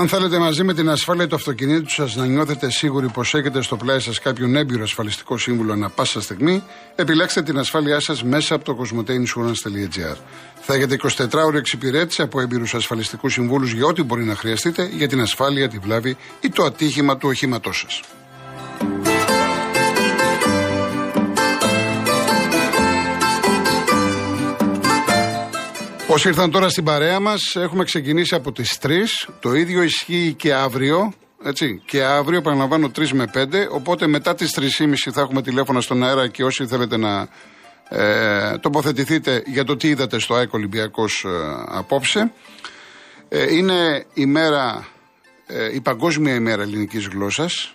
Αν θέλετε μαζί με την ασφάλεια του αυτοκινήτου σας να νιώθετε σίγουροι πως έχετε στο πλάι σας κάποιον έμπειρο ασφαλιστικό σύμβουλο ανα πάσα στιγμή, επιλέξτε την ασφάλειά σας μέσα από το cosmoteinsurance.gr. Θα έχετε 24 ώρε εξυπηρέτηση από έμπειρους ασφαλιστικούς συμβούλους για ό,τι μπορεί να χρειαστείτε για την ασφάλεια, τη βλάβη ή το ατύχημα του οχήματός σας. Όσοι ήρθαν τώρα στην παρέα μας, έχουμε ξεκινήσει από τις 3. Το ίδιο ισχύει και αύριο. Έτσι. Και αύριο, επαναλαμβάνω, 3 με 5. Οπότε μετά τις 3.30 θα έχουμε τηλέφωνα στον αέρα και όσοι θέλετε να ε, τοποθετηθείτε για το τι είδατε στο ΑΕΚ Ολυμπιακός ε, απόψε. Ε, είναι η, μέρα, ε, η Παγκόσμια ημέρα ελληνικής γλώσσας.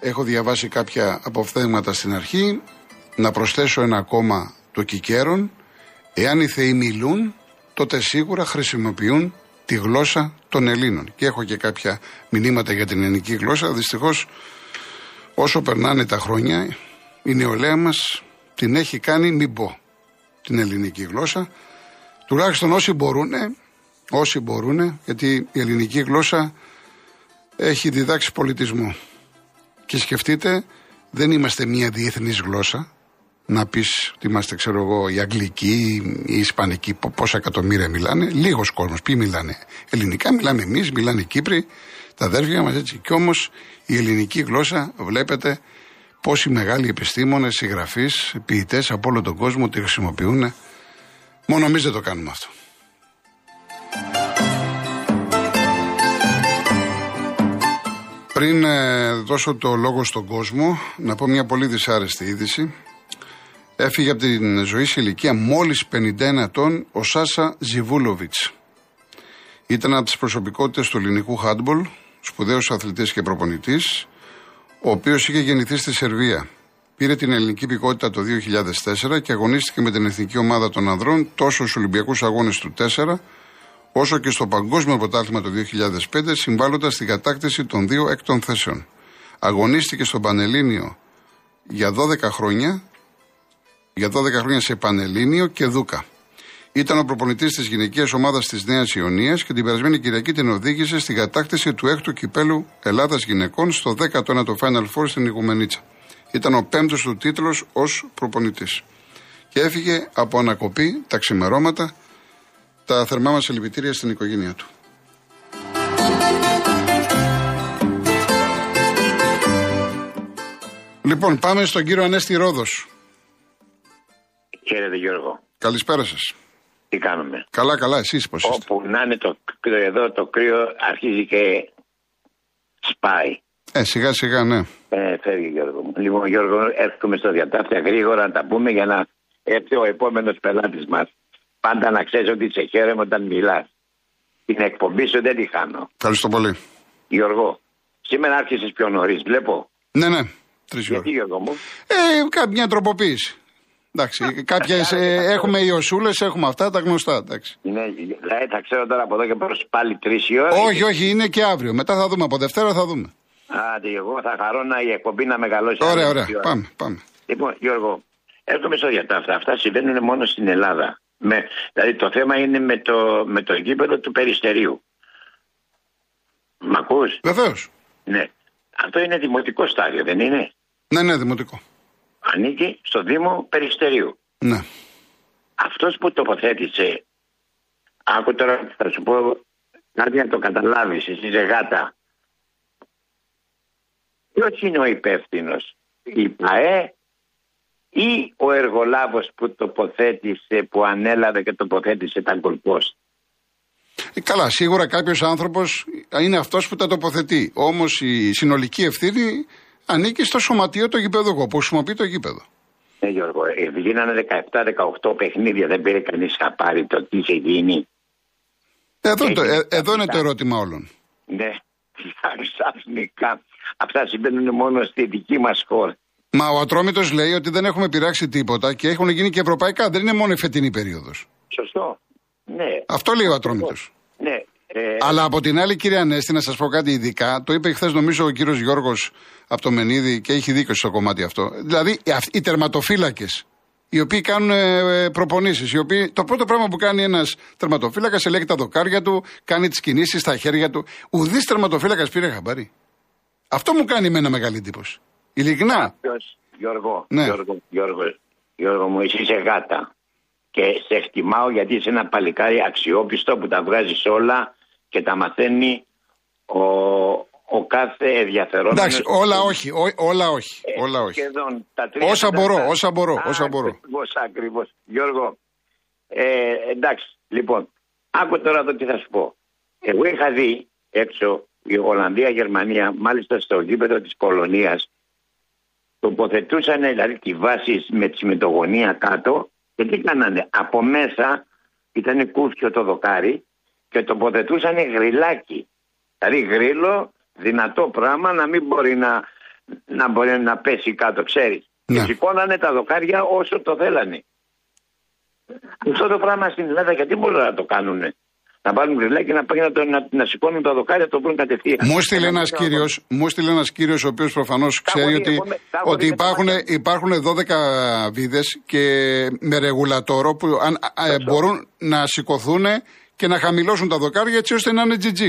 Έχω διαβάσει κάποια αποφθέγματα στην αρχή. Να προσθέσω ένα ακόμα το κικέρον. Εάν οι θεοί μιλούν, τότε σίγουρα χρησιμοποιούν τη γλώσσα των Ελλήνων. Και έχω και κάποια μηνύματα για την ελληνική γλώσσα. Δυστυχώς, όσο περνάνε τα χρόνια, η νεολαία μας την έχει κάνει μην πω την ελληνική γλώσσα. Τουλάχιστον όσοι μπορούν, όσοι μπορούν, γιατί η ελληνική γλώσσα έχει διδάξει πολιτισμό. Και σκεφτείτε, δεν είμαστε μια διεθνής γλώσσα να πεις ότι είμαστε, ξέρω εγώ, οι Αγγλικοί, οι Ισπανικοί, πόσα εκατομμύρια μιλάνε. Λίγος κόσμος. Ποιοι μιλάνε; Ελληνικά μιλάμε εμείς, μιλάνε οι Κύπροι, τα αδέρφια μας έτσι. Κι όμως η ελληνική γλώσσα, βλέπετε πόσοι μεγάλοι επιστήμονες, συγγραφείς, ποιητές από όλο τον κόσμο τη χρησιμοποιούν. Μόνο εμεί δεν το κάνουμε αυτό. Πριν ε, δώσω το λόγο στον κόσμο, να πω μια πολύ δυσάρεστη είδηση. Έφυγε από την ζωή σε ηλικία μόλις 51 ετών ο Σάσα Ζιβούλοβιτς. Ήταν από τις προσωπικότητες του ελληνικού χάντμπολ, σπουδαίος αθλητής και προπονητής, ο οποίος είχε γεννηθεί στη Σερβία. Πήρε την ελληνική πικότητα το 2004 και αγωνίστηκε με την εθνική ομάδα των ανδρών τόσο στους Ολυμπιακούς Αγώνες του 4, όσο και στο Παγκόσμιο Πρωτάθλημα το 2005, συμβάλλοντας στην κατάκτηση των δύο έκτων θέσεων. Αγωνίστηκε στο Πανελλήνιο για 12 χρόνια για 12 χρόνια σε Πανελλήνιο και Δούκα. Ήταν ο προπονητής της γυναικείας ομάδας της Νέας Ιωνίας και την περασμένη Κυριακή την οδήγησε στην κατάκτηση του έκτου κυπέλου Ελλάδας γυναικών στο 19ο Final Four στην Ιγουμενίτσα. Ήταν ο πέμπτος του τίτλος ως προπονητής. Και έφυγε από ανακοπή τα ξημερώματα. Τα θερμά μας συλληπιτήρια στην οικογένειά του. Λοιπόν, πάμε στον κύριο Ανέστη Ρόδος. Χαίρετε Γιώργο. Καλησπέρα σας. Τι κάνουμε; Καλά, καλά, εσείς πώς είστε; Όπου να είναι το κρύο εδώ, το κρύο αρχίζει και σπάει. Ε, σιγά σιγά, ναι. Ε, φεύγει Γιώργο μου. Λοιπόν, Γιώργο, έρχομαι στο διατάφτα γρήγορα να τα πούμε για να έρθει ο επόμενος πελάτης μας. Πάντα να ξέρεις ότι σε χαίρομαι όταν μιλάς. Την εκπομπή σου δεν τη χάνω. Ευχαριστώ πολύ. Γιώργο, σήμερα άρχισες πιο νωρίς, βλέπω. Ναι, ναι. Τρεις Γιατί, Γιώργο μου; Ε, κάποια τροποποίηση. Εντάξει, κάποιε ε, έχουμε ιωσούλες, έχουμε αυτά τα γνωστά. Εντάξει. Ναι, δηλαδή θα ξέρω τώρα από εδώ και προ πάλι τρεις η ώρα. Όχι, όχι, είναι και αύριο. Μετά θα δούμε. Από Δευτέρα θα δούμε. Άντε, εγώ θα χαρώ να η εκπομπή να μεγαλώσει. Ωραία, ωραία. Πάμε, πάμε. Λοιπόν, Γιώργο, έρχομαι στο διατάφτα. Αυτά συμβαίνουν μόνο στην Ελλάδα. Με, δηλαδή το θέμα είναι με το, με το γήπεδο του Περιστερίου. Μ' ακούς; Βεβαίως. Ναι. Αυτό είναι δημοτικό στάδιο, δεν είναι; Ναι, ναι, δημοτικό ανήκει στο Δήμο Περιστερίου. Ναι. Αυτός που τοποθέτησε, άκου τώρα θα σου πω κάτι να το καταλάβεις, εσύ ζεγάτα. Ποιος είναι ο υπεύθυνος, η ΠαΕ ή ο εργολάβος που τοποθέτησε, που ανέλαβε και τοποθέτησε τα γκολπόστ. Ε, καλά, σίγουρα κάποιος άνθρωπος είναι αυτός που τα τοποθετεί. Όμως η συνολική ευθύνη ανήκει στο σωματείο το γηπεδικό που χρησιμοποιεί το γήπεδο. Ναι, Γιώργο, ε, γίνανε 17-18 παιχνίδια, δεν πήρε κανείς πάρει το τι είχε γίνει. Εδώ, το, ε, εδώ είναι το ερώτημα όλων. Ναι, ξαφνικά. Αυτά συμβαίνουν μόνο στη δική μας χώρα. Μα ο Ατρόμητος λέει ότι δεν έχουμε πειράξει τίποτα και έχουν γίνει και ευρωπαϊκά. Δεν είναι μόνο η φετινή περίοδος. Σωστό. Ναι. Αυτό λέει ο Ατρόμητος. Ναι. Ε, Αλλά από την άλλη, κύριε Ανέστη, να σας πω κάτι ειδικά. Το είπε χθες, νομίζω, ο κύριος Γιώργος από το Μενίδη και έχει δίκιο στο κομμάτι αυτό. Δηλαδή, οι τερματοφύλακες οι οποίοι κάνουν ε, προπονήσεις. Το πρώτο πράγμα που κάνει ένας τερματοφύλακας, ελέγχει τα δοκάρια του, κάνει τις κινήσεις στα χέρια του. Ουδής τερματοφύλακας πήρε χαμπάρι. Αυτό μου κάνει με ένα μεγάλη εντύπωση. Ειλικρινά. Γιώργο, ναι. Γιώργο, Γιώργο, Γιώργο μου, εσύ είσαι γάτα. Και σε εκτιμάω γιατί είσαι ένα παλικάρι αξιόπιστο που τα βγάζεις όλα και τα μαθαίνει ο, ο κάθε ενδιαφερόμενος. Εντάξει, όλα όχι, ό, όλα όχι. Ε, όλα όχι. Σχεδόν, τα τρία όσα μπορώ, όσα μπορώ, όσα μπορώ. Ακριβώς, ακριβώς. Γιώργο, ε, εντάξει, λοιπόν, άκου τώρα εδώ τι θα σου πω. Εγώ είχα δει έξω η Ολλανδία, Γερμανία, μάλιστα στο γήπεδο της Πολωνίας, τοποθετούσαν δηλαδή τη βάση με τη συμμετογωνία κάτω και τι κάνανε. Από μέσα ήταν κούφιο το δοκάρι και τοποθετούσαν γριλάκι. Δηλαδή γρίλο δυνατό πράγμα να μην μπορεί να, να, μπορεί να πέσει κάτω, ξέρεις. Ναι. Και σηκώνανε τα δοκάρια όσο το θέλανε. Αυτό το πράγμα στην Ελλάδα γιατί μπορούν να το κάνουν. Να βάλουν γκριλάκι και να, να, να, να σηκώνουν τα δοκάρια το βρουν κατευθείαν. Μου έστειλε ένας κύριο, μου έστειλε ένας κύριος ο οποίος προφανώς ξέρει ότι, ότι υπάρχουν, υπάρχουν 12 βίδες και με ρεγουλατόρο που αν, μπορούν να σηκωθούν και να χαμηλώσουν τα δοκάρια έτσι ώστε να είναι GG.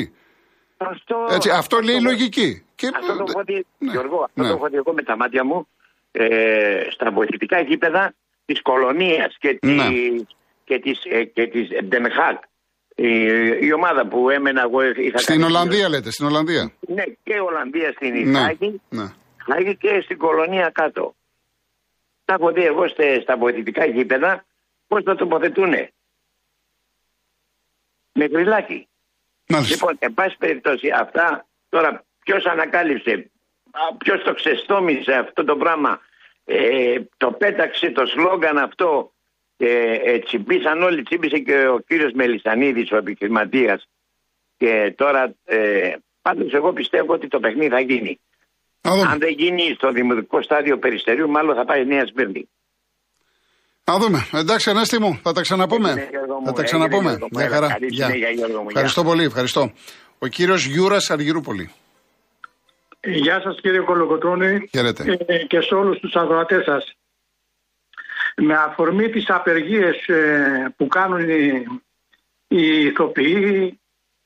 Αυτό, Έτσι, αυτό, λέει λογική. Και... Αυτό το έχω δει, ναι, Γιώργο, αυτό ναι. το έχω δει εγώ με τα μάτια μου ε, στα βοηθητικά γήπεδα της κολονίας και ναι. της, και της, ε, και της Ντενχάκ. Η, η, ομάδα που έμενα εγώ είχα Στην Ολλανδία λέτε, στην Ολλανδία. Ναι, και Ολλανδία στην ναι, Ιθάκη, ναι. και στην κολονία κάτω. Τα έχω δει εγώ στα βοηθητικά γήπεδα πώς τα τοποθετούν. Με γριλάκι. Μάλιστα. Λοιπόν, εν πάση περιπτώσει, αυτά τώρα ποιος ανακάλυψε, ποιος το ξεστόμισε αυτό το πράγμα, ε, το πέταξε το σλόγκαν αυτό και ε, τσιμπήσαν όλοι, τσίμπησε και ο κύριος Μελισσανίδης, ο επιχειρηματίας και τώρα ε, πάντως εγώ πιστεύω ότι το παιχνίδι θα γίνει. Αν δεν γίνει στο δημοτικό στάδιο Περιστερίου, μάλλον θα πάει Νέα Σμύρνη. Να δούμε. Εντάξει, Ανέστη μου, θα τα ξαναπούμε. Θα τα ξαναπούμε. Μια χαρά. Ευχαριστώ πολύ, ευχαριστώ. Ο κύριος Γιούρας Αργυρούπολη. Γεια σας κύριε Κολοκοτρώνη Χαίρετε. Ε, και σε όλους τους ακροατές σας. Με αφορμή τις απεργίες ε, που κάνουν οι, οι ηθοποιοί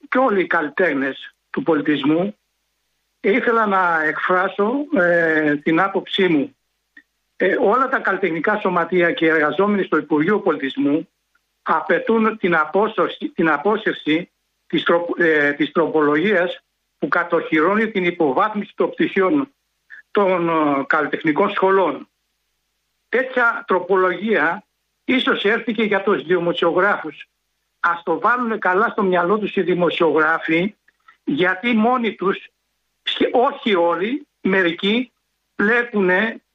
και όλοι οι καλλιτέχνες του πολιτισμού ήθελα να εκφράσω ε, την άποψή μου ε, όλα τα καλλιτεχνικά σωματεία και οι εργαζόμενοι στο Υπουργείο Πολιτισμού απαιτούν την, απόσωση, την απόσυρση της, τρο, ε, της τροπολογίας που κατοχυρώνει την υποβάθμιση των πτυχίων των ε, καλλιτεχνικών σχολών. Τέτοια τροπολογία ίσως έρθει και για τους δημοσιογράφους. Ας το βάλουν καλά στο μυαλό τους οι δημοσιογράφοι γιατί μόνοι τους, όχι όλοι, μερικοί πλέκουν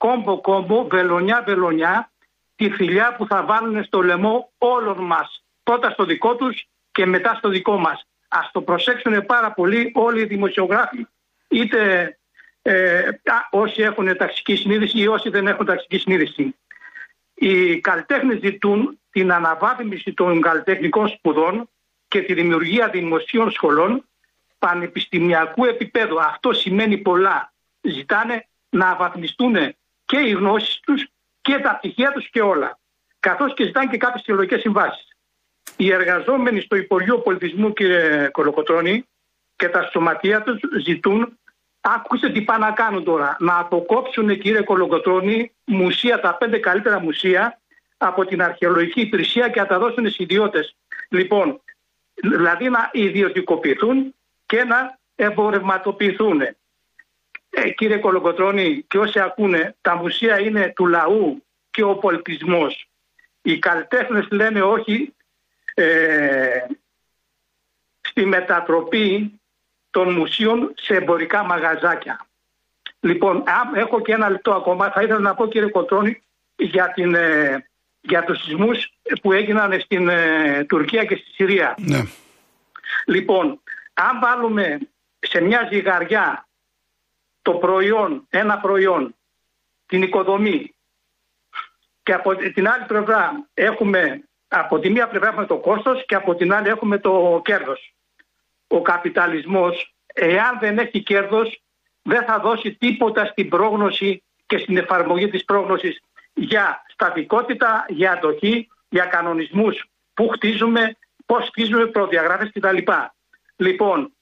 κόμπο κόμπο, βελονιά βελονιά τη φιλιά που θα βάλουν στο λαιμό όλων μας. Πρώτα στο δικό τους και μετά στο δικό μας. Ας το προσέξουν πάρα πολύ όλοι οι δημοσιογράφοι. Είτε ε, όσοι έχουν ταξική συνείδηση ή όσοι δεν έχουν ταξική συνείδηση. Οι καλλιτέχνες ζητούν την αναβάθμιση των καλλιτεχνικών σπουδών και τη δημιουργία δημοσίων σχολών πανεπιστημιακού επίπεδου. Αυτό σημαίνει πολλά. Ζητάνε να βαθμιστούν και οι γνώσεις τους και τα πτυχία τους και όλα. Καθώς και ζητάνε και κάποιες συλλογικέ συμβάσεις. Οι εργαζόμενοι στο Υπουργείο Πολιτισμού, κύριε Κολοκοτρόνη, και τα σωματεία τους ζητούν, άκουσε τι πάνε να κάνουν τώρα, να αποκόψουν, κύριε Κολοκοτρόνη, μουσεία, τα πέντε καλύτερα μουσεία από την αρχαιολογική υπηρεσία και να τα δώσουν στις ιδιώτες. Λοιπόν, δηλαδή να ιδιωτικοποιηθούν και να εμπορευματοποιηθούν. Ε, κύριε Κολοκοτρώνη και όσοι ακούνε, τα μουσεία είναι του λαού και ο πολιτισμός. Οι καλλιτέχνες λένε όχι ε, στη μετατροπή των μουσείων σε εμπορικά μαγαζάκια. Λοιπόν, έχω και ένα λεπτό ακόμα, θα ήθελα να πω κύριε Κοτρώνη για, την, ε, για τους σεισμούς που έγιναν στην ε, Τουρκία και στη Συρία. Ναι. Λοιπόν, αν βάλουμε σε μια ζυγαριά το προϊόν, ένα προϊόν, την οικοδομή και από την άλλη πλευρά έχουμε, από τη μία πλευρά έχουμε το κόστος και από την άλλη έχουμε το κέρδος. Ο καπιταλισμός, εάν δεν έχει κέρδος, δεν θα δώσει τίποτα στην πρόγνωση και στην εφαρμογή της πρόγνωσης για στατικότητα, για αντοχή, για κανονισμούς που χτίζουμε, πώς χτίζουμε προδιαγράφε κτλ. Λοιπόν,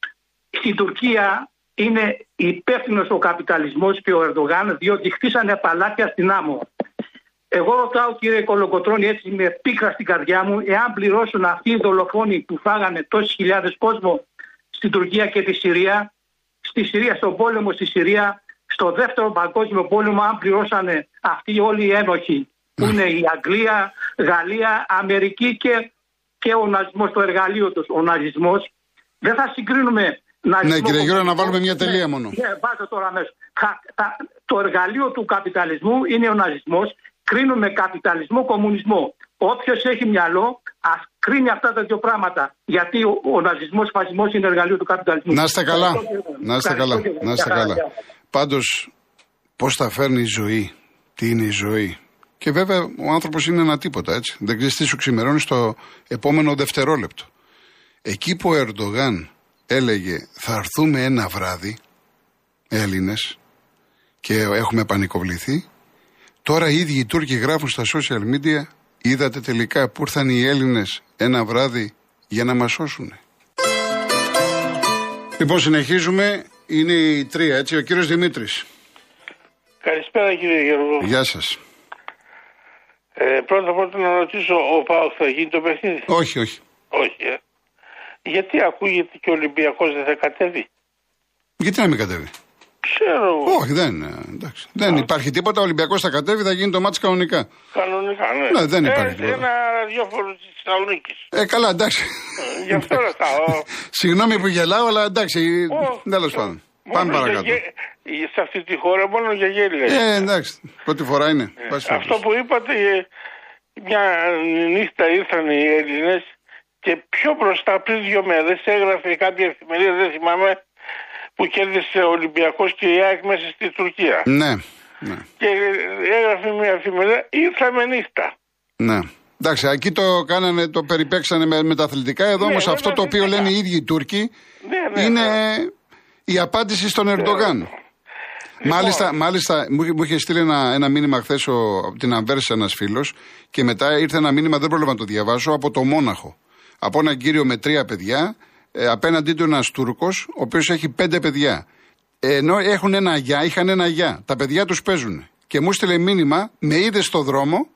στην Τουρκία είναι υπεύθυνος ο καπιταλισμός και ο Ερντογάν, διότι χτίσανε παλάτια στην άμμο. Εγώ ρωτάω κύριε Κολοκοτρώνη έτσι με πίκρα στην καρδιά μου εάν πληρώσουν αυτοί οι δολοφόνοι που φάγανε τόσες χιλιάδες κόσμο στην Τουρκία και τη Συρία, στη Συρία, στον πόλεμο στη Συρία, στο δεύτερο παγκόσμιο πόλεμο αν πληρώσανε αυτοί όλοι οι ένοχοι που είναι η Αγγλία, Γαλλία, Αμερική και, και ο ναζισμός, το εργαλείο τους, ο ναζισμός. Δεν θα συγκρίνουμε ναι, κύριε Γιώργο, να βάλουμε μια τελεία μόνο. Ναι, ναι τώρα αμέσως. Το εργαλείο του καπιταλισμού είναι ο ναζισμός κρίνουμε καπιταλισμό, κομμουνισμό. Όποιος έχει μυαλό, ας κρίνει αυτά τα δύο πράγματα. Γιατί ο, ο ναζισμός, ο φασισμός είναι εργαλείο του καπιταλισμού. Να είστε καλά. Να είστε καλά. Να είστε καλά. Πάντως, πώς θα φέρνει η ζωή, τι είναι η ζωή. Και βέβαια ο άνθρωπος είναι ένα τίποτα έτσι. Δεν ξέρεις τι σου ξημερώνει στο επόμενο δευτερόλεπτο. Εκεί που ο Ερντογάν έλεγε θα έρθουμε ένα βράδυ, Έλληνες, και έχουμε πανικοβληθεί, Τώρα οι ίδιοι οι Τούρκοι γράφουν στα social media είδατε τελικά που ήρθαν οι Έλληνες ένα βράδυ για να μας σώσουν. Λοιπόν συνεχίζουμε, είναι η τρία έτσι, ο κύριος Δημήτρης. Καλησπέρα κύριε Γιώργο. Γεια σας. Ε, πρώτα πρώτα να ρωτήσω, ο Πάοκ θα γίνει το παιχνίδι; Όχι, όχι. Όχι, ε. Γιατί ακούγεται και ο Ολυμπιακός δεν θα κατέβει; Γιατί να μην κατέβει; Ξέρω. Όχι, δεν είναι. Εντάξει. Δεν υπάρχει τίποτα. Ο Ολυμπιακός θα κατέβει, θα γίνει το μάτι κανονικά. Κανονικά, ναι. ναι δεν υπάρχει τίποτα. Ένα ραδιόφωνο της Θεσσαλονίκης. Ε, καλά, εντάξει. Ε, γι' αυτό ρωτάω. Συγγνώμη που γελάω, αλλά εντάξει. Τέλος πάντων. Πάμε παρακάτω. Σε αυτή τη χώρα μόνο για γέλια. Ε, εντάξει. Πρώτη φορά είναι. Ε, αυτό που είπατε, ε, μια νύχτα ήρθαν οι Έλληνες και πιο μπροστά πριν δύο μέρες έγραφε κάποια εφημερίδα, δεν θυμάμαι, που κέρδισε ο Ολυμπιακός και η ΑΕΚ μέσα στη Τουρκία. Ναι. ναι. Και έγραφε μια εφημερίδα, ήρθαμε νύχτα. Ναι. Εντάξει, εκεί το κάνανε, το περιπέξανε με, με τα αθλητικά. Εδώ ναι, όμως αυτό το οποίο λένε οι ίδιοι οι Τούρκοι ναι, ναι, είναι ναι. η απάντηση στον ναι, Ερντογάν. Λοιπόν. Μάλιστα, μάλιστα μου, μου είχε στείλει ένα, ένα μήνυμα χθες από την Αμβέρσα ένας φίλος και μετά ήρθε ένα μήνυμα, δεν πρόλαβα να το διαβάσω, από το Μόναχο. Από έναν κύριο με τρία παιδιά ε, απέναντί του ένας Τούρκος, ο οποίος έχει πέντε παιδιά. Ενώ έχουν ένα γεια, είχαν ένα γεια. Τα παιδιά τους παίζουν. Και μου στείλε μήνυμα, με είδε στο δρόμο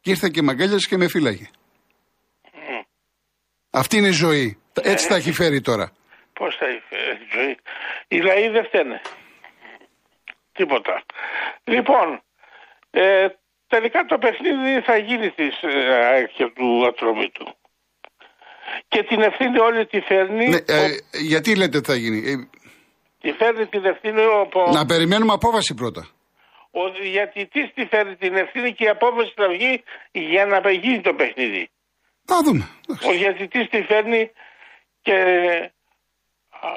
και ήρθε και μαγκάλιασε και με φύλαγε. Αυτή είναι η ζωή. Έτσι τα έχει φέρει τώρα. Πώς θα έχει φέρει η ζωή. Οι λαοί δεν φταίνε. Τίποτα. Λοιπόν, ε, τελικά το παιχνίδι θα γίνει τη ε, του Ατρόμητου και την ευθύνη όλη τη φέρνει. Ναι, ε, γιατί λέτε ότι θα γίνει; Ε, τη φέρνει την ευθύνη ο. Να περιμένουμε απόφαση πρώτα. Ο διατητή τη φέρνει την ευθύνη και η απόφαση θα βγει για να γίνει το παιχνίδι. Θα δούμε. Ο διατητή τη φέρνει και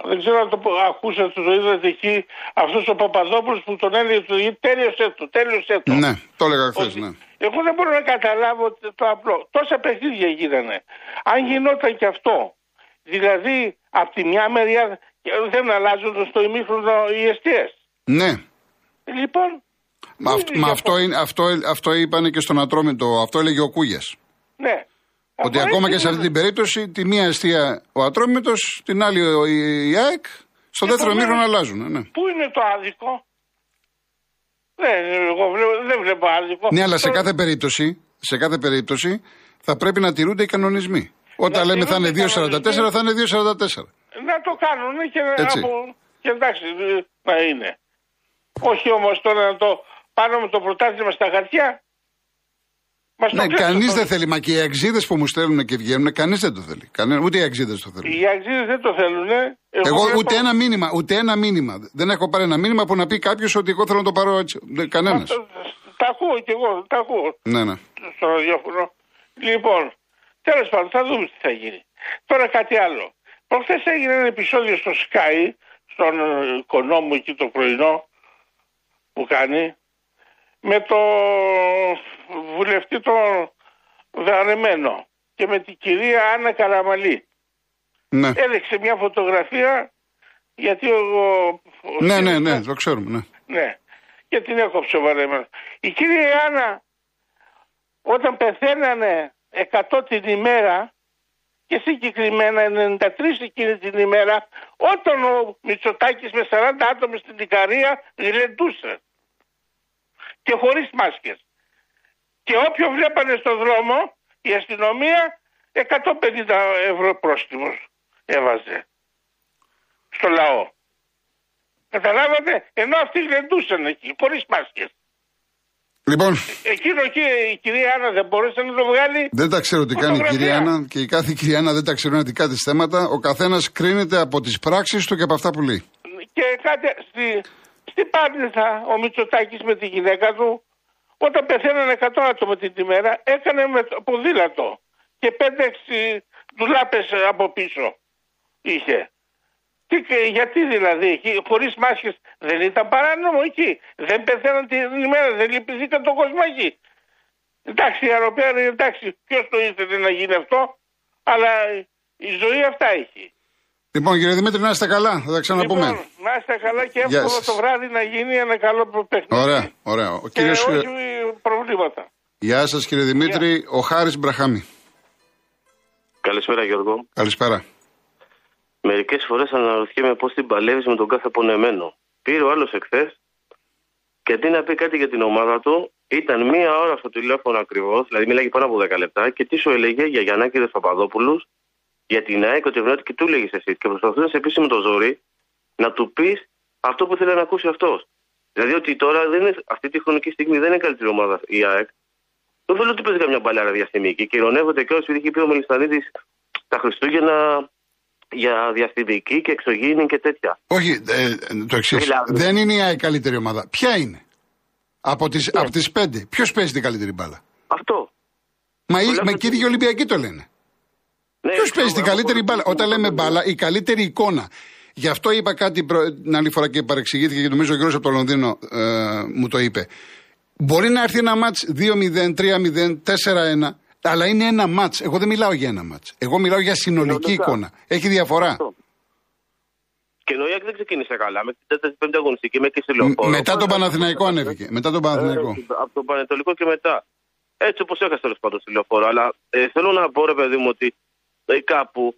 δεν ξέρω αν το ακούσατε το είδατε εκεί αυτός ο Παπαδόπουλος που τον έλεγε του τέλειωσε το, τέλειωσε το. Ναι, το έλεγα χθες, ναι. Εγώ δεν μπορώ να καταλάβω το απλό. Τόσα παιχνίδια γίνανε. Αν γινόταν και αυτό, δηλαδή από τη μια μεριά δεν αλλάζουν στο ημίχρονο οι αιστείε. Ναι. Λοιπόν. Μα αυτό, είναι, αυτό, αυτό είπανε και στον Ατρόμητο, αυτό έλεγε ο Κούγιας. Ναι. Ότι ακόμα και σε αυτή την περίπτωση, τη μία αιστεία ο Ατρόμητος, την άλλη η ΑΕΚ, στο δεύτερο μήχρονο αλλάζουν. Ναι. Πού είναι το άδικο; Δεν, εγώ δεν βλέπω άδικο. Ναι, αλλά σε κάθε περίπτωση, σε κάθε περίπτωση θα πρέπει να τηρούνται οι κανονισμοί. Όταν λέμε θα είναι 2,44 θα είναι 2,44. Να το κάνουν και, Έτσι. από, και εντάξει να είναι. Όχι όμως τώρα να το πάρουμε το πρωτάθλημα στα χαρτιά ναι, κανείς δεν θέλει. Μα και οι αξίδες που μου στέλνουν και βγαίνουν, κανείς δεν το θέλει. Κανένα, ούτε οι αξίδες το θέλουν. Οι αξίδες δεν το θέλουν. Εγώ, εγώ ούτε ένα μήνυμα, ούτε ένα μήνυμα. Δεν έχω πάρει ένα μήνυμα που να πει κάποιος ότι εγώ θέλω να το πάρω έτσι. Κανένας. Τα ακούω κι εγώ, τα ακούω. Ναι, ναι. Στο ραδιόφωνο. Λοιπόν, τέλος πάντων, θα δούμε τι θα γίνει. Τώρα κάτι άλλο. Προχθές έγινε ένα επεισόδιο στο Sky, στον οικονόμο εκεί το πρωινό που κάνει, με το βουλευτή τον Δαρεμένο και με την κυρία Άννα Καραμαλή. Ναι. Έδειξε μια φωτογραφία γιατί ο... ναι, ναι, ναι, το ξέρουμε, ναι. Ναι, και την έκοψε ο Βαρεμένο. Η κυρία Άννα όταν πεθαίνανε 100 την ημέρα και συγκεκριμένα 93 εκείνη την ημέρα όταν ο Μητσοτάκης με 40 άτομα στην Ικαρία γλεντούσε και χωρίς μάσκες. Και όποιο βλέπανε στο δρόμο η αστυνομία 150 ευρώ πρόστιμος έβαζε στο λαό. Καταλάβατε, ενώ αυτοί γλεντούσαν εκεί, χωρίς μάσκες. Λοιπόν. Εκείνο εκεί η κυρία Άννα δεν μπορούσε να το βγάλει. Δεν τα ξέρω τι κάνει η κυρία Άννα και η κάθε κυρία Άννα δεν τα ξέρουν δικά τη θέματα. Ο καθένας κρίνεται από τις πράξεις του και από αυτά που λέει. Και κάτι στη, στη Πάρνηθα ο Μητσοτάκης με τη γυναίκα του, όταν πεθαίνανε 100 άτομα την ημέρα, έκανε με το ποδήλατο και 5-6 ντουλάπες από πίσω είχε. Τι, γιατί δηλαδή εκεί, χωρίς μάσκες δεν ήταν παράνομο εκεί. Δεν πεθαίναν την ημέρα, δεν λυπηθήκαν το κόσμο εκεί. Εντάξει, η αεροπλάνη, εντάξει, ποιος το ήθελε να γίνει αυτό, αλλά η ζωή αυτά έχει. Λοιπόν, κύριε Δημήτρη, να είστε καλά. Θα τα ξαναπούμε. Λοιπόν, να είστε καλά και εύκολο το βράδυ να γίνει ένα καλό παιχνίδι. Ωραία, ωραία. Ο και κύριος... όχι προβλήματα. Γεια σας, κύριε Δημήτρη. Γεια. Ο Χάρης Μπραχάμι. Καλησπέρα, Γιώργο. Καλησπέρα. Μερικές φορές αναρωτιέμαι πώς την παλεύεις με τον κάθε πονεμένο. Πήρε ο άλλος εχθές και αντί να πει κάτι για την ομάδα του, ήταν μία ώρα στο τηλέφωνο ακριβώς, δηλαδή μιλάγε πάνω από 10 λεπτά, και τι σου έλεγε για Γιαννάκη Παπαδόπουλου, για την ΑΕΚ, ότι ευνόητο και του έλεγε εσύ. Και προσπαθούσε να σε πείσει με το ζόρι να του πεις αυτό που θέλει να ακούσει αυτός. Δηλαδή ότι τώρα δεν είναι, αυτή τη χρονική στιγμή δεν είναι καλύτερη ομάδα η ΑΕΚ. Δεν θέλω ότι παίζει καμιά μπαλάρα διαστημική και ηρωνεύονται και όσοι είχε πει ο Μελιστανίδη τα Χριστούγεννα για διαστημική και εξωγήινη και τέτοια. Όχι, ε, το εξής. Δηλαδή- Δεν είναι η καλύτερη ομάδα. Ποια είναι; Από τις ναι. τις πέντε. Ποιος παίζει την καλύτερη μπάλα; Αυτό. Μα, η, μα και οι Ολυμπιακοί το λένε. Ναι, Ποιος παίζει την καλύτερη μπάλα; Όταν λέμε μπάλα, η καλύτερη εικόνα. Γι' αυτό είπα κάτι την άλλη φορά και παρεξηγήθηκε και νομίζω ο Γιώργος από το Λονδίνο ε, μου το είπε. Μπορεί να έρθει ένα μάτς 2-0, 3-0, 4-1 αλλά είναι ένα μάτς. Εγώ δεν μιλάω για ένα μάτς. Εγώ μιλάω για συνολική εικόνα. Έχει διαφορά. Και ο δεν ξεκίνησε καλά. Με την πέμπτη αγωνιστική με και Μετά τον Παναθηναϊκό ανέβηκε. Μετά τον Παναθηναϊκό. Ε, από τον Πανετολικό και μετά. Έτσι όπως έχασε τέλος πάντων στη λεωφόρο. Αλλά ε, θέλω να πω, ρε παιδί μου, ότι ε, κάπου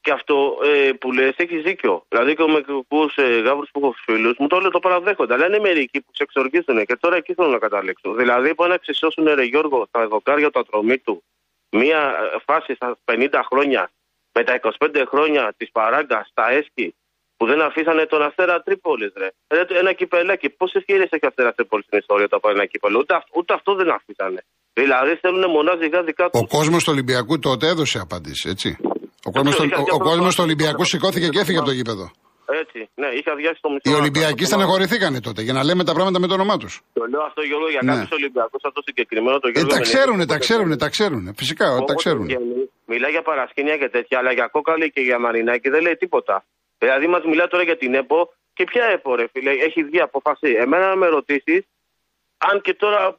και αυτό ε, που λες έχεις δίκιο. Δηλαδή και με μεκρικούς ε, γάβρου που έχω φίλους μου το όλο το παραδέχονται. Αλλά είναι μερικοί που σε εξοργίζουν και τώρα εκεί θέλω να καταλήξω. Δηλαδή που να ξεσώσουν ρε Γιώργο τα δοκάρια του ατρωμί του μία ε, φάση στα 50 χρόνια με τα 25 χρόνια της παράγκας στα έσχη που δεν αφήσανε τον Αστέρα Τρίπολης, ρε. Ένα κυπελάκι. Πόσες ευκαιρίε έχει ο Αστέρας Τρίπολης στην ιστορία του από ένα κυπελό. Ούτε, ούτε αυτό δεν αφήσανε. Δηλαδή θέλουν μονάζιγα δικά του. Ο κόσμος του Ολυμπιακού τότε έδωσε απάντηση, έτσι. Ο κόσμος του Ολυμπιακού σηκώθηκε και έφυγε από το γήπεδο. Έτσι, ναι, είχε αδειάσει το μισό. Οι Ολυμπιακοί στεναχωρηθήκανε τότε για να λέμε τα πράγματα με το όνομά τους. Το λέω αυτό Γιώργο για ναι. κάποιους Ολυμπιακούς, αυτό συγκεκριμένο το Γιώργο. Ε, τα ξέρουν, τα ξέρουν, τα ξέρουν. Φυσικά, τα ξέρουν. Μιλάει για παρασκήνια και τέτοια, αλλά για κόκαλη και για μαρινάκι δεν λέει τίποτα. Δηλαδή μας μιλάει τώρα για την ΕΠΟ και ποια ΕΠΟ, ρε φίλε, έχει βγει αποφασί. Εμένα να με ρωτήσεις, αν και τώρα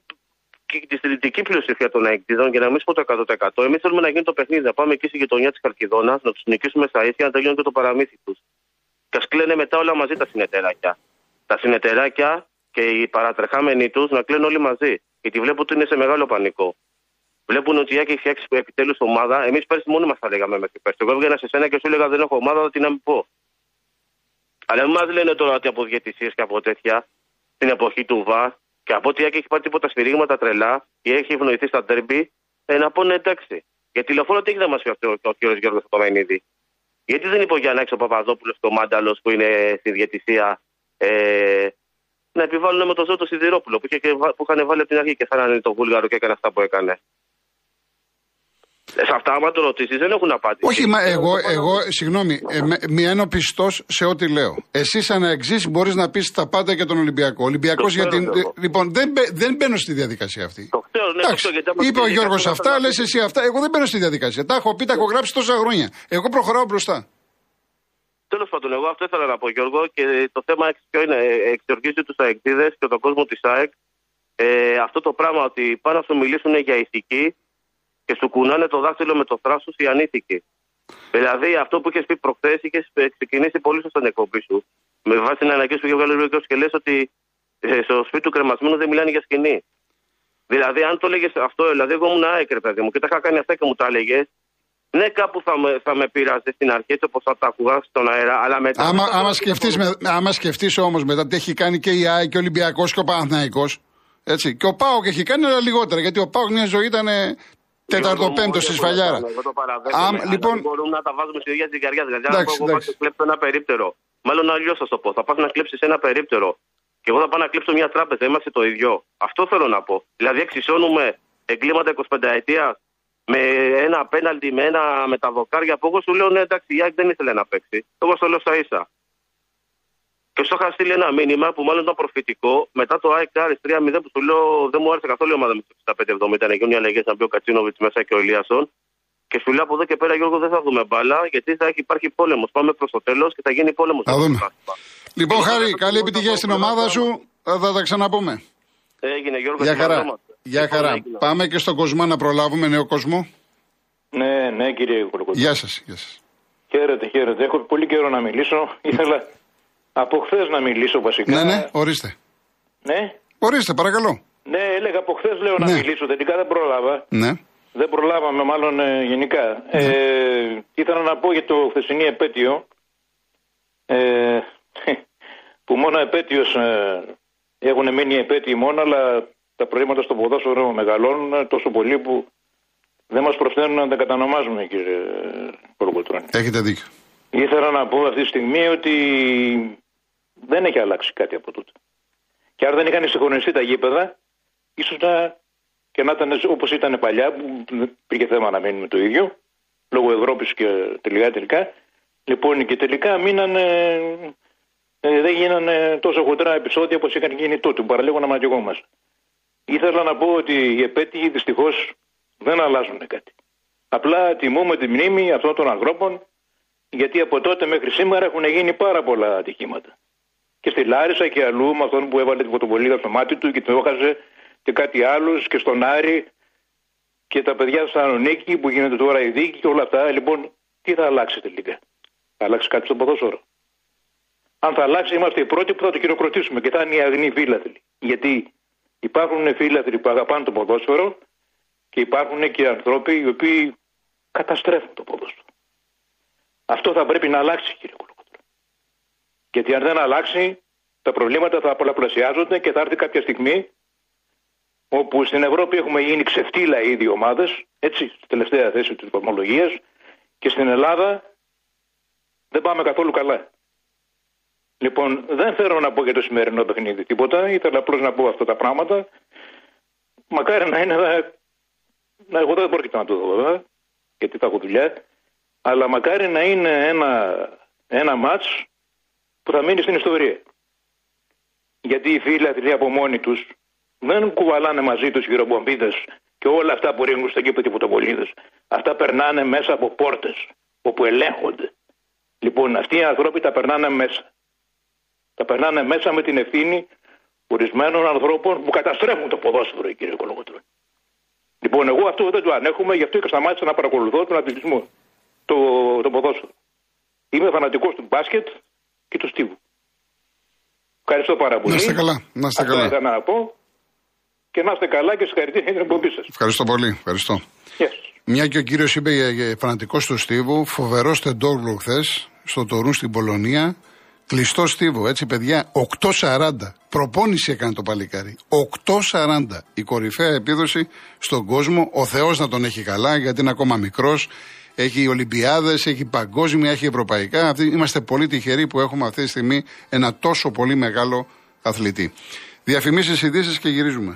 και τη συντηρητική πλειοψηφία των αεκτήδων, για να μην πω το 100%, εμείς θέλουμε να γίνει το παιχνίδι, να πάμε εκεί στη γειτονιά της Καλκιδόνας, να τους νικήσουμε στα ίσια, να τελειώνει και το παραμύθι τους. Και ας κλαίνε μετά όλα μαζί τα συνεταιράκια. Τα συνεταιράκια και οι παρατρεχάμενοι τους να κλαίνουν όλοι μαζί. Γιατί βλέπουν ότι είναι σε μεγάλο πανικό. Βλέπουν ότι η Άκη έχει φτιάξει επιτέλους ομάδα. Εμείς πέρσι μόνοι μας τα λέγαμε μέχρι πέρσι. Εγώ έβγαινα σε σένα και σου έλεγα δεν έχω ομάδα, τι να μην πω. Αλλά μην μα λένε τώρα ότι από διαιτησίες και από τέτοια στην εποχή του ΒΑ και από ό,τι έχει πάρει τίποτα σφυρίγματα τρελά ή έχει ευνοηθεί στα τέρμπι, ε, να πούνε εντάξει. Γιατί τηλεφώνω τι έχει να μας πει αυτός ο κ. Γιώργος Παπαμενίδη; Γιατί δεν είπε ο Γιάννης ο Παπαδόπουλος το Μάνταλος που είναι στη διαιτησία ε, να επιβάλλουν με το ζώο το Σιδηρόπουλο που, είχε, που είχαν βάλει από την αρχή και φέρανε το Βούλγαρο και έκανε αυτά που έκανε. Σε αυτά, άμα το ρωτήσεις, δεν έχουν απάντηση. Όχι, μα εγώ, εγώ συγγνώμη, ε, με, ένα πιστός σε ό,τι λέω. Εσύ, σαν εξής, μπορείς να πεις τα πάντα για τον Ολυμπιακό. Ολυμπιακός για την. Λοιπόν, δεν, δεν μπαίνω στη διαδικασία αυτή. Το ξέρω, ναι, Εντάξει, το είπε ο Γιώργος αυτά, λες εσύ αυτά. Εγώ δεν μπαίνω στη διαδικασία. Τα έχω πει, τα έχω γράψει τόσα χρόνια. Εγώ προχωράω μπροστά. Τέλος πάντων, εγώ αυτό ήθελα να πω, Γιώργο, και το θέμα ποιο είναι. Ε, εξοργίζει τους αεκτήδε και τον κόσμο της ΑΕΚ. Ε, αυτό το πράγμα ότι πάνε να σου μιλήσουν για ηθική και σου κουνάνε το δάχτυλο με το θράσο οι ανήθικοι. Δηλαδή αυτό που είχες πει προχθές, είχες ξεκινήσει πολύ σωστά την εκπομπή σου. Με βάση την αναγκή που είχε βγάλει ο και λες ότι ε, στο σπίτι του κρεμασμένου δεν μιλάνε για σκηνή. Δηλαδή, αν το έλεγε αυτό, δηλαδή, εγώ ήμουν ΑΕΚ, ρε παιδί μου, και τα είχα κάνει αυτά και μου τα έλεγες. Ναι, κάπου θα με, θα με πείραζε στην αρχή, έτσι όπως θα τα ακούγα στον αέρα, αλλά μετά. Άμα, μετά- άμα σκεφτείς, με, άμα σκεφτείς όμως μετά τι έχει κάνει και η ΑΕΚ και ο Ολυμπιακός και ο Παναθηναϊκός, έτσι, και ο ΠΑΟΚ έχει κάνει αλλά λιγότερα, γιατί ο ΠΑΟΚ μια ζωή ήταν τέταρτο Γιώργο μου, πέμπτο όχι, στη εγώ σφαλιάρα. το Εγώ το παραδέχομαι, Άμα, αλλά λοιπόν, δεν μπορούμε να τα βάζουμε στη ίδια ζυγαριά. Δηλαδή, αν Εντάξει, εγώ πάω εντάξει. και κλέψω ένα περίπτερο, μάλλον αλλιώς θα το πω. Θα πας να κλέψεις ένα περίπτερο και εγώ θα πάω να κλέψω μια τράπεζα. Είμαστε το ίδιο. Αυτό θέλω να πω. Δηλαδή, εξισώνουμε εγκλήματα 25 ετία με ένα απέναντι, με ένα με τα δοκάρια που εγώ σου λέω ναι, εντάξει, η ΑΕΚ δεν ήθελε να παίξει. Εγώ στο λέω στα ίσα. Και στο είχα στείλει ένα μήνυμα που μάλλον ήταν προφητικό μετά το ΑΕΚ Άρης 3-0 που σου λέω δεν μου άρεσε καθόλου η ομάδα με το 65-70. Να γίνουν οι αλλαγέ να μπει ο Κατσίνοβιτς μέσα και ο Ηλίασον. Και σου λέω από εδώ και πέρα, Γιώργο, δεν θα δούμε μπάλα, γιατί θα έχει υπάρχει πόλεμος. Πάμε προς το τέλος και θα γίνει πόλεμος. Θα δούμε. Λοιπόν, Χάρη, καλή επιτυχία στην ομάδα σου. Θα θα τα ξαναπούμε. Έγινε, Γιώργο. Γεια χαρά. ευχαριστώ. Γεια χαρά. Έγινε. Πάμε και στον Κοσμά να προλάβουμε νέο κόσμο. Ναι, ναι, κύριε Κολοκοτρώνη. Γεια σας. Γεια σας. Χαίρετε, χαίρετε. Έχω πολύ καιρό να μιλήσω. Ήθελα από χθες να μιλήσω βασικά. Ναι, ναι, ορίστε. Ναι, Ορίστε, παρακαλώ. ναι, έλεγα από χθες λέω να Ναι. μιλήσω. Τελικά δεν πρόλαβα. Ναι. Δεν προλάβαμε μάλλον ε, γενικά. Ε, ήθελα να πω για το χθεσινή επέτειο ε, που μόνο επέτειος ε, έχουν μείνει επέτειοι μόνο αλλά τα προβλήματα στο ποδόσφαιρο μεγαλώνουν ε, τόσο πολύ που δεν μας προφέρουν να τα κατανομάζουμε κύριε Κολοκοτρώνη. Έχετε δίκιο. Ήθελα να πω αυτή τη στιγμή ότι δεν έχει αλλάξει κάτι από τούτο. Και αν δεν είχαν συγχρονιστεί τα γήπεδα, ίσως να και να ήταν όπως ήταν παλιά, που δεν υπήρχε θέμα να μείνουμε το ίδιο, λόγω Ευρώπης και τελικά τελικά. Λοιπόν, και τελικά μείνανε. Ε, δεν γίνανε τόσο χοντρά επεισόδια όπως είχαν γίνει τότε, που παραλίγο να ματιογόμαστε. Ήθελα να πω ότι οι επέτειοι δυστυχώς δεν αλλάζουν κάτι. Απλά τιμούμε τη μνήμη αυτών των ανθρώπων γιατί από τότε μέχρι σήμερα έχουν γίνει πάρα πολλά ατυχήματα. Και στη Λάρισα και αλλού με αυτόν που έβαλε την φωτοβολίδα στο μάτι του και το έχασε και κάτι άλλος και στον Άρη και τα παιδιά στη Θεσσαλονίκη που γίνεται τώρα η δίκη και όλα αυτά. Λοιπόν, τι θα αλλάξει τελικά; Θα αλλάξει κάτι στο ποδόσφαιρο; Αν θα αλλάξει, είμαστε οι πρώτοι που θα το χειροκροτήσουμε και θα είναι οι αγνοί φίλαθλοι. Γιατί υπάρχουν φίλαθλοι που αγαπάνε το ποδόσφαιρο και υπάρχουν και άνθρωποι οι οποίοι καταστρέφουν το ποδόσφαιρο. Αυτό θα πρέπει να αλλάξει, κύριε Κολοκοτρό. Γιατί αν δεν αλλάξει, τα προβλήματα θα πολλαπλασιάζονται και θα έρθει κάποια στιγμή όπου στην Ευρώπη έχουμε γίνει ξεφτύλα οι ίδιοι ομάδες, έτσι, στη τελευταία θέση της βαθμολογίας, και στην Ελλάδα δεν πάμε καθόλου καλά. Λοιπόν, δεν θέλω να πω για το σημερινό παιχνίδι τίποτα, ήθελα απλώς να πω αυτά τα πράγματα. Μακάρι να είναι. Να, εγώ δεν πρόκειται να το δω, βέβαια, γιατί θα έχω δουλειά. Αλλά μακάρι να είναι ένα, ένα μάτς που θα μείνει στην ιστορία. Γιατί οι φίλοι από μόνοι τους δεν κουβαλάνε μαζί τους γυρομπομβίδες και όλα αυτά που ρίχνουν στο κήπο και φωτοβολίδες. Αυτά περνάνε μέσα από πόρτες όπου ελέγχονται. Λοιπόν, αυτοί οι άνθρωποι τα περνάνε μέσα. Τα περνάνε μέσα με την ευθύνη ορισμένων ανθρώπων που καταστρέφουν το ποδόσφαιρο, κύριε Κολογοτρώνη. Λοιπόν, εγώ αυτό δεν το ανέχομαι, γι' αυτό και σταμάτησα να παρακολουθώ τον αθλητισμό, το, το ποδόσφαιρο. Είμαι φανατικός του μπάσκετ και του στίβου. Ευχαριστώ πάρα πολύ. Να είστε καλά. Να είστε Αυτό καλά. ήθελα να πω. Και να είστε καλά και συγχαρητήρια για την εκπομπή σας. Ευχαριστώ πολύ. Ευχαριστώ. Yes. Μια και ο κύριος είπε για, για φανατικός του Στίβου, φοβερός στεντόγλου χθες στο Τωρούν στην Πολωνία. Κλειστό Στίβο, έτσι παιδιά, 8.40. Προπόνηση έκανε το παλικάρι. 8.40. Η κορυφαία επίδοση στον κόσμο. Ο Θεός να τον έχει καλά, γιατί είναι ακόμα μικρός. Έχει Ολυμπιάδες, έχει παγκόσμια, έχει ευρωπαϊκά. Αυτή, είμαστε πολύ τυχεροί που έχουμε αυτή τη στιγμή ένα τόσο πολύ μεγάλο αθλητή. Διαφημίσεις, ειδήσεις και γυρίζουμε.